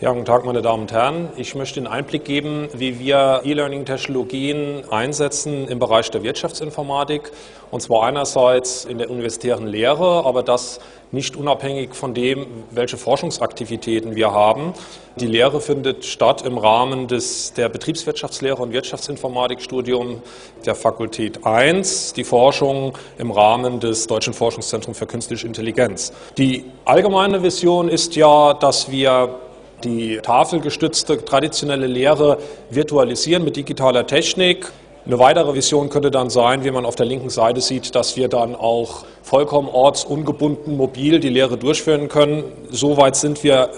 Ja, guten Tag, meine Damen und Herren. Ich möchte einen Einblick geben, wie wir E-Learning-Technologien einsetzen im Bereich der Wirtschaftsinformatik. Und zwar einerseits in der universitären Lehre, aber das nicht unabhängig von dem, welche Forschungsaktivitäten wir haben. Die Lehre findet statt im Rahmen des, der Betriebswirtschaftslehre und Wirtschaftsinformatikstudium der Fakultät 1, die Forschung im Rahmen des Deutschen Forschungszentrums für Künstliche Intelligenz. Die allgemeine Vision ist ja, dass wir die tafelgestützte traditionelle Lehre virtualisieren mit digitaler Technik. Eine weitere Vision könnte dann sein, wie man auf der linken Seite sieht, dass wir dann auch vollkommen ortsungebunden mobil die Lehre durchführen können. Soweit sind wir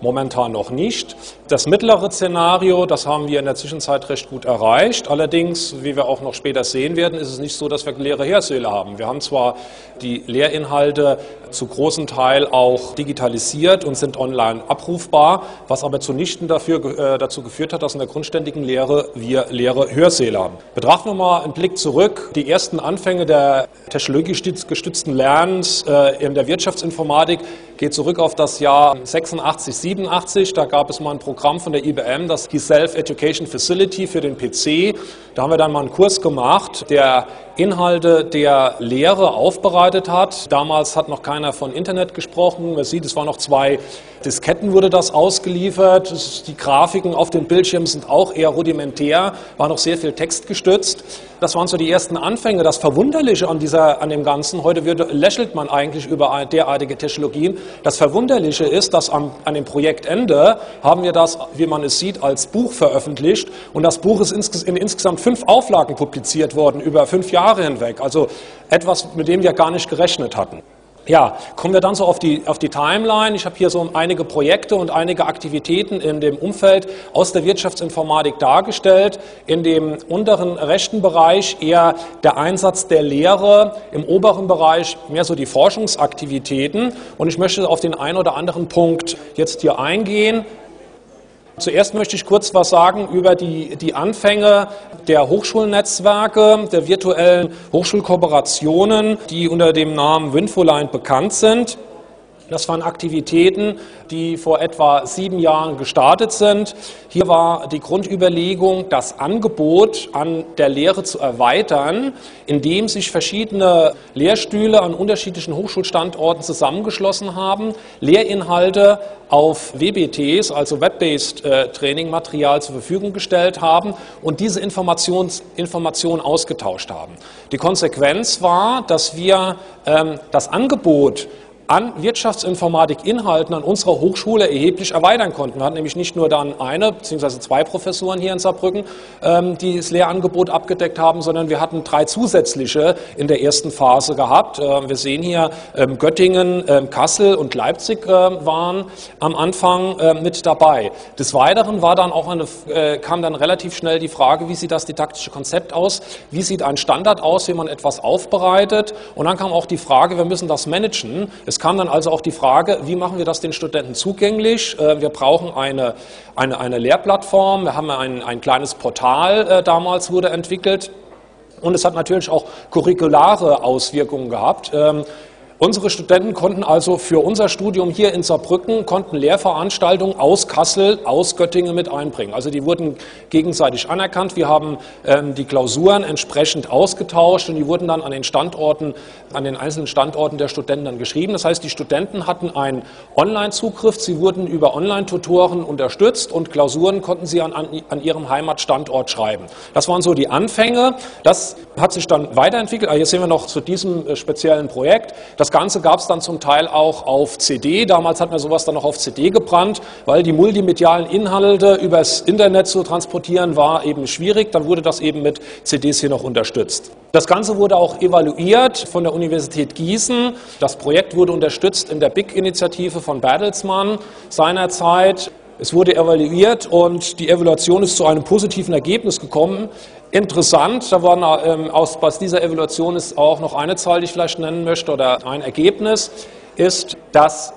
momentan noch nicht. Das mittlere Szenario, das haben wir in der Zwischenzeit recht gut erreicht. Allerdings, wie wir auch noch später sehen werden, ist es nicht so, dass wir leere Hörsäle haben. Wir haben zwar die Lehrinhalte zu großem Teil auch digitalisiert und sind online abrufbar, was aber zunichten dafür, äh, dazu geführt hat, dass in der grundständigen Lehre wir leere Hörsäle haben. Betrachten wir mal einen Blick zurück. Die ersten Anfänge der technologiegestützten Lernens äh, in der Wirtschaftsinformatik geht zurück auf das Jahr 86, 87. Da gab es mal ein Programm von der IBM, das hieß Self-Education Facility für den PC. Da haben wir dann mal einen Kurs gemacht, der Inhalte der Lehre aufbereitet hat. Damals hat noch keiner von Internet gesprochen. Man sieht, es waren noch zwei Disketten wurde das ausgeliefert. Die Grafiken auf den Bildschirmen sind auch eher rudimentär, war noch sehr viel Text gestützt. Das waren so die ersten Anfänge. Das Verwunderliche an, dieser, an dem Ganzen, heute wird, lächelt man eigentlich über derartige Technologien. Das Verwunderliche ist, dass am, an dem Projektende haben wir das, wie man es sieht, als Buch veröffentlicht. Und das Buch ist in insgesamt fünf Auflagen publiziert worden, über fünf Jahre hinweg. Also etwas, mit dem wir gar nicht gerechnet hatten. Ja, kommen wir dann so auf die, auf die Timeline. Ich habe hier so einige Projekte und einige Aktivitäten in dem Umfeld aus der Wirtschaftsinformatik dargestellt. In dem unteren rechten Bereich eher der Einsatz der Lehre, im oberen Bereich mehr so die Forschungsaktivitäten. Und ich möchte auf den einen oder anderen Punkt jetzt hier eingehen. Zuerst möchte ich kurz was sagen über die, die Anfänge der Hochschulnetzwerke, der virtuellen Hochschulkooperationen, die unter dem Namen Winfoline bekannt sind. Das waren Aktivitäten, die vor etwa sieben Jahren gestartet sind. Hier war die Grundüberlegung, das Angebot an der Lehre zu erweitern, indem sich verschiedene Lehrstühle an unterschiedlichen Hochschulstandorten zusammengeschlossen haben, Lehrinhalte auf WBTs, also Web-Based äh, Training Material zur Verfügung gestellt haben und diese Informations Informationen ausgetauscht haben. Die Konsequenz war, dass wir ähm, das Angebot an Wirtschaftsinformatik-Inhalten an unserer Hochschule erheblich erweitern konnten. Wir hatten nämlich nicht nur dann eine bzw. zwei Professoren hier in Saarbrücken, ähm, die das Lehrangebot abgedeckt haben, sondern wir hatten drei zusätzliche in der ersten Phase gehabt. Ähm, wir sehen hier ähm, Göttingen, Kassel und Leipzig waren am Anfang mit dabei. Des Weiteren war dann auch eine, äh, kam dann relativ schnell die Frage, wie sieht das didaktische Konzept aus? Wie sieht ein Standard aus, wie man etwas aufbereitet? Und dann kam auch die Frage, wir müssen das managen. Es es kam dann also auch die Frage, wie machen wir das den Studenten zugänglich? Äh, wir brauchen eine, eine, eine Lehrplattform, wir haben ein, ein kleines Portal äh, damals wurde entwickelt. Und es hat natürlich auch curriculare Auswirkungen gehabt. Unsere Studenten konnten also für unser Studium hier in Saarbrücken konnten Lehrveranstaltungen aus Kassel, aus Göttingen mit einbringen. Also die wurden gegenseitig anerkannt. Wir haben ähm, die Klausuren entsprechend ausgetauscht und die wurden dann an den Standorten, an den einzelnen Standorten der Studenten dann geschrieben. Das heißt, die Studenten hatten einen Online-Zugriff. Sie wurden über Online-Tutoren unterstützt und Klausuren konnten sie an, an, an ihrem Heimatstandort schreiben. Das waren so die Anfänge. Das hat sich dann weiterentwickelt. Also hier sehen wir noch zu diesem äh, speziellen Projekt. Das das Ganze gab es dann zum Teil auch auf CD. Damals hat man sowas dann noch auf CD gebrannt, weil die multimedialen Inhalte übers Internet zu transportieren war eben schwierig. Dann wurde das eben mit CDs hier noch unterstützt. Das Ganze wurde auch evaluiert von der Universität Gießen. Das Projekt wurde unterstützt in der BIG-Initiative von Bertelsmann seinerzeit. Es wurde evaluiert und die Evaluation ist zu einem positiven Ergebnis gekommen. Interessant, da waren, ähm, aus, aus dieser Evaluation ist auch noch eine Zahl, die ich vielleicht nennen möchte, oder ein Ergebnis. Ist, dass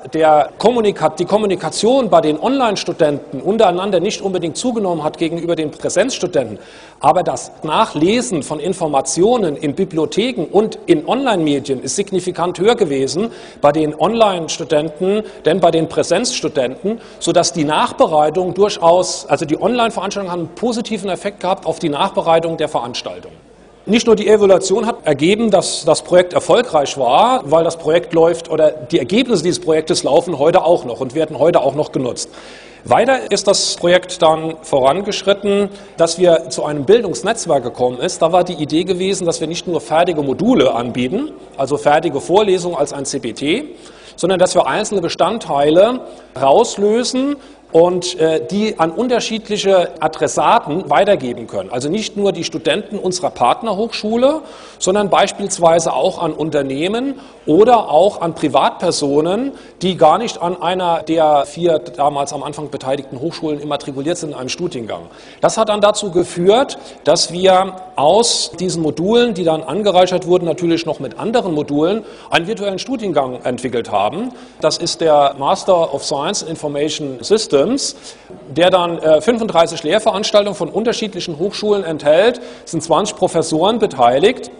Kommunikat die Kommunikation bei den Online-Studenten untereinander nicht unbedingt zugenommen hat gegenüber den Präsenzstudenten, aber das Nachlesen von Informationen in Bibliotheken und in Online-Medien ist signifikant höher gewesen bei den Online-Studenten denn bei den Präsenzstudenten, sodass die Nachbereitung durchaus, also die Online-Veranstaltungen haben einen positiven Effekt gehabt auf die Nachbereitung der Veranstaltung. Nicht nur die Evaluation hat ergeben, dass das Projekt erfolgreich war, weil das Projekt läuft oder die Ergebnisse dieses Projektes laufen heute auch noch und werden heute auch noch genutzt. Weiter ist das Projekt dann vorangeschritten, dass wir zu einem Bildungsnetzwerk gekommen ist. Da war die Idee gewesen, dass wir nicht nur fertige Module anbieten, also fertige Vorlesungen als ein CPT, sondern dass wir einzelne Bestandteile rauslösen und äh, die an unterschiedliche Adressaten weitergeben können. Also nicht nur die Studenten unserer Partnerhochschule, sondern beispielsweise auch an Unternehmen oder auch an Privatpersonen, die gar nicht an einer der vier damals am Anfang beteiligten Hochschulen immatrikuliert sind in einem Studiengang. Das hat dann dazu geführt, dass wir aus diesen Modulen, die dann angereichert wurden, natürlich noch mit anderen Modulen, einen virtuellen Studiengang entwickelt haben. Das ist der Master of Science Information System Systems, der dann äh, 35 Lehrveranstaltungen von unterschiedlichen Hochschulen enthält, sind 20 Professoren beteiligt.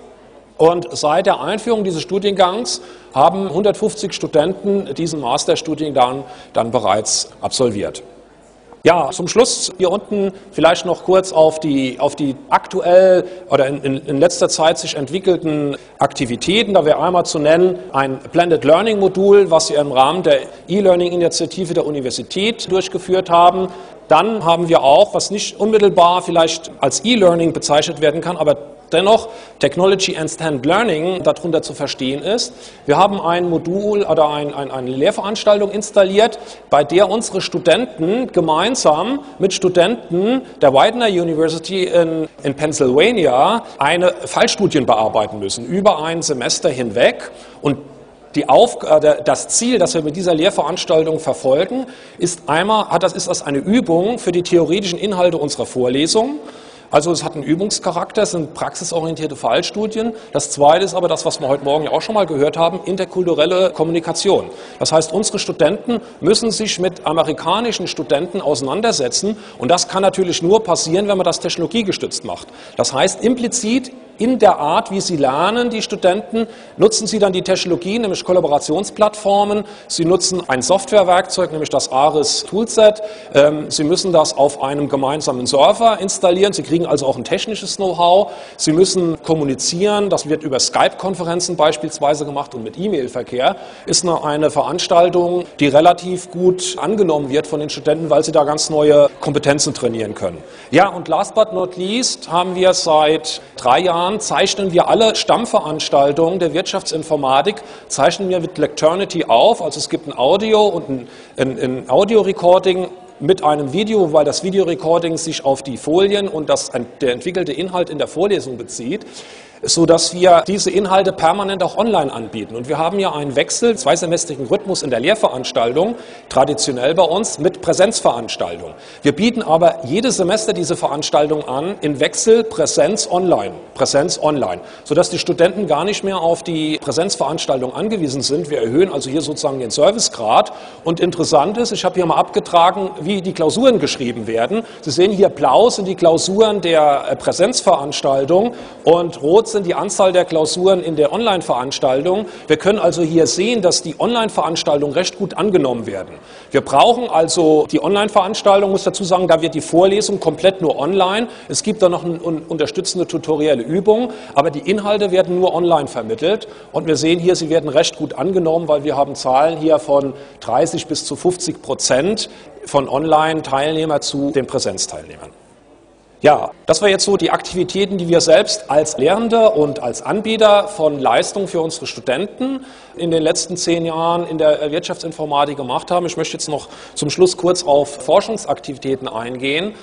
Und seit der Einführung dieses Studiengangs haben 150 Studenten diesen Masterstudiengang dann bereits absolviert. Ja, zum Schluss hier unten vielleicht noch kurz auf die, auf die aktuell oder in, in, in letzter Zeit sich entwickelten Aktivitäten. Da wäre einmal zu nennen ein Blended Learning Modul, was wir im Rahmen der E-Learning-Initiative der Universität durchgeführt haben. Dann haben wir auch, was nicht unmittelbar vielleicht als E-Learning bezeichnet werden kann, aber dennoch Technology Instant Learning darunter zu verstehen ist. Wir haben ein Modul oder ein, ein, eine Lehrveranstaltung installiert, bei der unsere Studenten gemeinsam mit Studenten der Widener University in, in Pennsylvania eine Fallstudien bearbeiten müssen über ein Semester hinweg und äh, das Ziel, das wir mit dieser Lehrveranstaltung verfolgen, ist einmal, das ist das eine Übung für die theoretischen Inhalte unserer Vorlesung. Also es hat einen Übungscharakter, es sind praxisorientierte Fallstudien. Das Zweite ist aber das, was wir heute Morgen ja auch schon mal gehört haben, interkulturelle Kommunikation. Das heißt, unsere Studenten müssen sich mit amerikanischen Studenten auseinandersetzen und das kann natürlich nur passieren, wenn man das technologiegestützt macht. Das heißt, implizit in der Art, wie sie lernen, die Studenten, nutzen sie dann die Technologien, nämlich Kollaborationsplattformen. Sie nutzen ein Softwarewerkzeug, nämlich das ARIS Toolset. Ähm, sie müssen das auf einem gemeinsamen Server installieren. Sie kriegen also auch ein technisches Know-how. Sie müssen kommunizieren. Das wird über Skype-Konferenzen beispielsweise gemacht und mit E-Mail-Verkehr. Ist eine, eine Veranstaltung, die relativ gut angenommen wird von den Studenten, weil sie da ganz neue Kompetenzen trainieren können. Ja, und last but not least haben wir seit drei Jahren Jahren zeichnen wir alle Stammveranstaltungen der Wirtschaftsinformatik, zeichnen wir mit Lecturnity auf. Also es gibt ein Audio und ein, ein, ein Audio-Recording mit einem Video, weil das Videorecording sich auf die Folien und das, der entwickelte Inhalt in der Vorlesung bezieht so dass wir diese Inhalte permanent auch online anbieten. Und wir haben ja einen Wechsel, zweisemestrigen Rhythmus in der Lehrveranstaltung, traditionell bei uns mit Präsenzveranstaltung. Wir bieten aber jedes Semester diese Veranstaltung an in Wechsel Präsenz online, Präsenz online, sodass die Studenten gar nicht mehr auf die Präsenzveranstaltung angewiesen sind. Wir erhöhen also hier sozusagen den Servicegrad. Und interessant ist, ich habe hier mal abgetragen, wie die Klausuren geschrieben werden. Sie sehen hier blau sind die Klausuren der äh, Präsenzveranstaltung und rot sind die Anzahl der Klausuren in der Online-Veranstaltung. Wir können also hier sehen, dass die Online-Veranstaltungen recht gut angenommen werden. Wir brauchen also die Online-Veranstaltung, muss dazu sagen, da wird die Vorlesung komplett nur online. Es gibt da noch eine unterstützende tutorielle Übung, aber die Inhalte werden nur online vermittelt. Und wir sehen hier, sie werden recht gut angenommen, weil wir haben Zahlen hier von 30 bis zu 50 Prozent von Online-Teilnehmern zu den Präsenzteilnehmern. Ja, das war jetzt so die Aktivitäten, die wir selbst als Lehrende und als Anbieter von Leistung für unsere Studenten in den letzten zehn Jahren in der Wirtschaftsinformatik gemacht haben. Ich möchte jetzt noch zum Schluss kurz auf Forschungsaktivitäten eingehen.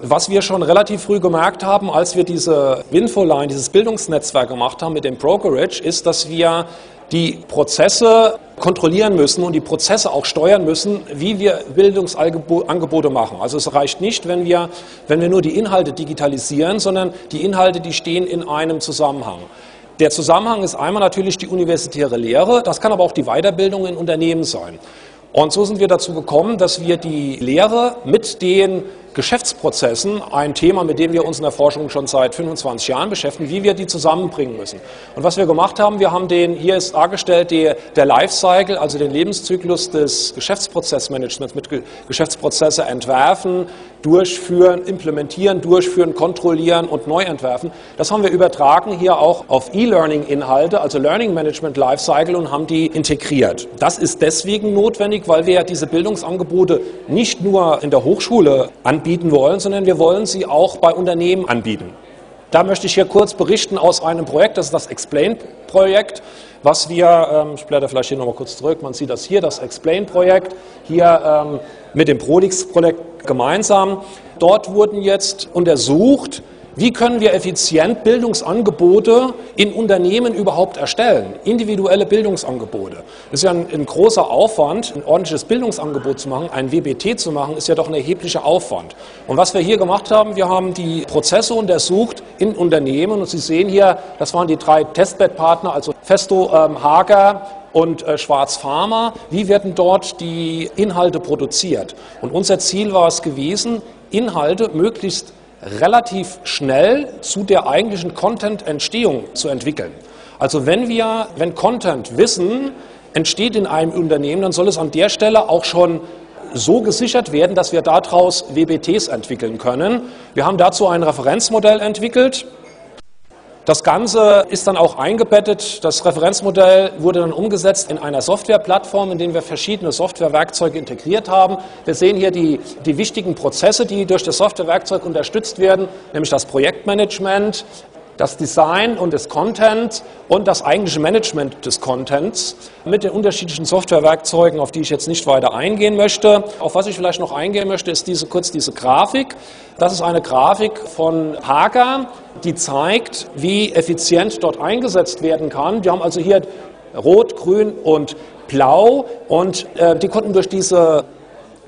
Was wir schon relativ früh gemerkt haben, als wir diese Winfoline, dieses Bildungsnetzwerk gemacht haben mit dem Brokerage, ist, dass wir die Prozesse kontrollieren müssen und die Prozesse auch steuern müssen, wie wir Bildungsangebote machen. Also es reicht nicht, wenn wir, wenn wir nur die Inhalte digitalisieren, sondern die Inhalte, die stehen in einem Zusammenhang. Der Zusammenhang ist einmal natürlich die universitäre Lehre, das kann aber auch die Weiterbildung in Unternehmen sein. Und so sind wir dazu gekommen, dass wir die Lehre mit den Geschäftsprozessen, ein Thema, mit dem wir uns in der Forschung schon seit 25 Jahren beschäftigen, wie wir die zusammenbringen müssen. Und was wir gemacht haben, wir haben den, hier ist dargestellt die, der Lifecycle, also den Lebenszyklus des Geschäftsprozessmanagements mit Geschäftsprozesse entwerfen, durchführen, implementieren, durchführen, kontrollieren und neu entwerfen. Das haben wir übertragen hier auch auf E-Learning-Inhalte, also Learning Management Lifecycle und haben die integriert. Das ist deswegen notwendig, weil wir diese Bildungsangebote nicht nur in der Hochschule anbieten, anbieten wollen, sondern wir wollen sie auch bei Unternehmen anbieten. Da möchte ich hier kurz berichten aus einem Projekt, das ist das Explain-Projekt, was wir, ähm, ich blätter vielleicht hier nochmal kurz zurück, man sieht das hier, das Explain-Projekt, hier ähm, mit dem Prodix-Projekt gemeinsam. Dort wurden jetzt untersucht, wie können wir effizient Bildungsangebote in Unternehmen überhaupt erstellen? Individuelle Bildungsangebote. Das ist ja ein, ein, großer Aufwand, ein ordentliches Bildungsangebot zu machen, ein WBT zu machen, ist ja doch ein erheblicher Aufwand. Und was wir hier gemacht haben, wir haben die Prozesse untersucht in Unternehmen und Sie sehen hier, das waren die drei Testbedpartner, also Festo, ähm, Hager, und äh, Schwarz Pharma. Wie werden dort die Inhalte produziert? Und unser Ziel war es gewesen, Inhalte möglichst relativ schnell zu der eigentlichen Content-Entstehung zu entwickeln. Also wenn wir, wenn Content Wissen entsteht in einem Unternehmen, dann soll es an der Stelle auch schon so gesichert werden, dass wir daraus WBTs entwickeln können. Wir haben dazu ein Referenzmodell entwickelt, das Ganze ist dann auch eingebettet. Das Referenzmodell wurde dann umgesetzt in einer Softwareplattform, in der wir verschiedene Softwarewerkzeuge integriert haben. Wir sehen hier die, die wichtigen Prozesse, die durch das Softwarewerkzeug unterstützt werden, nämlich das Projektmanagement, das Design und das Content und das eigentliche Management des Contents mit den unterschiedlichen Softwarewerkzeugen, auf die ich jetzt nicht weiter eingehen möchte. Auf was ich vielleicht noch eingehen möchte, ist diese, kurz diese Grafik. Das ist eine Grafik von Hager, die zeigt, wie effizient dort eingesetzt werden kann. Wir haben also hier Rot, Grün und Blau und äh, die konnten durch diese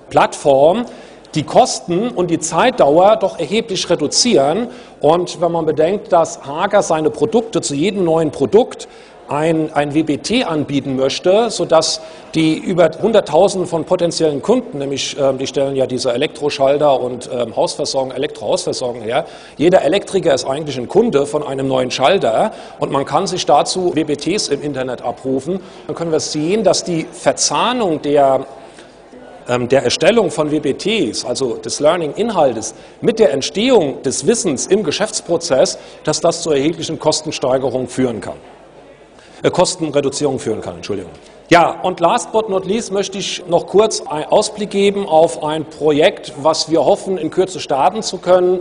Plattform die Kosten und die Zeitdauer doch erheblich reduzieren. Und wenn man bedenkt, dass Hager seine Produkte zu jedem neuen Produkt ein, ein WBT anbieten möchte, sodass die über Hunderttausende von potenziellen Kunden, nämlich äh, die stellen ja diese Elektroschalter und äh, Hausversorgung, Elektrohausversorgung her, jeder Elektriker ist eigentlich ein Kunde von einem neuen Schalter und man kann sich dazu WBTs im Internet abrufen. Dann können wir sehen, dass die Verzahnung der ähm, der Erstellung von WBTs, also des Learning-Inhaltes, mit der Entstehung des Wissens im Geschäftsprozess, dass das zu erheblichen Kostensteigerungen führen kann. Äh, Kostenreduzierung führen kann, Entschuldigung. Ja, und last but not least möchte ich noch kurz einen Ausblick geben auf ein Projekt, was wir hoffen, in Kürze starten zu können.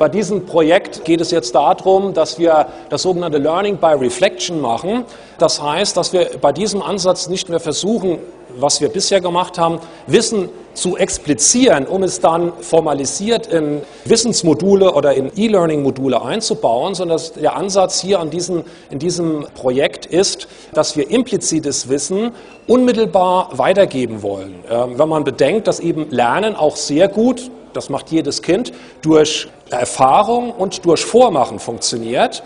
Bei diesem Projekt geht es jetzt darum, dass wir das sogenannte Learning by Reflection machen. Das heißt, dass wir bei diesem Ansatz nicht mehr versuchen, was wir bisher gemacht haben, Wissen zu explizieren, um es dann formalisiert in Wissensmodule oder in E-Learning-Module einzubauen, sondern der Ansatz hier an diesem, in diesem Projekt ist, dass wir implizites Wissen unmittelbar weitergeben wollen. Ähm, wenn man bedenkt, dass eben Lernen auch sehr gut, das macht jedes Kind, durch Erfahrung und durch Vormachen funktioniert.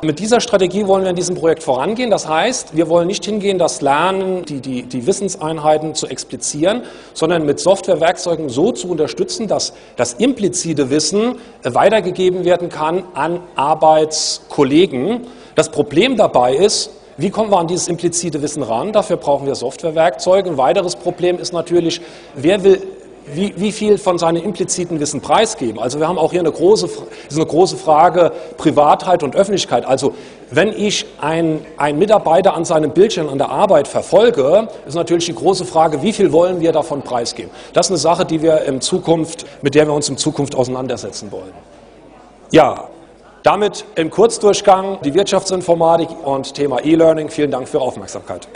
Mit dieser Strategie wollen wir in diesem Projekt vorangehen. Das heißt, wir wollen nicht hingehen, das Lernen, die, die, die Wissenseinheiten zu explizieren, sondern mit Softwarewerkzeugen so zu unterstützen, dass das implizite Wissen weitergegeben werden kann an Arbeitskollegen. Das Problem dabei ist, wie kommen wir an dieses implizite Wissen ran? Dafür brauchen wir Softwarewerkzeuge. Ein weiteres Problem ist natürlich, wer will wie, wie viel von seinem impliziten Wissen preisgeben. Also wir haben auch hier eine große, eine große Frage Privatheit und Öffentlichkeit. Also wenn ich einen Mitarbeiter an seinem Bildschirm an der Arbeit verfolge, ist natürlich die große Frage, wie viel wollen wir davon preisgeben. Das ist eine Sache, die wir in Zukunft, mit der wir uns in Zukunft auseinandersetzen wollen. Ja, damit im Kurzdurchgang die Wirtschaftsinformatik und Thema E-Learning. Vielen Dank für Ihre Aufmerksamkeit.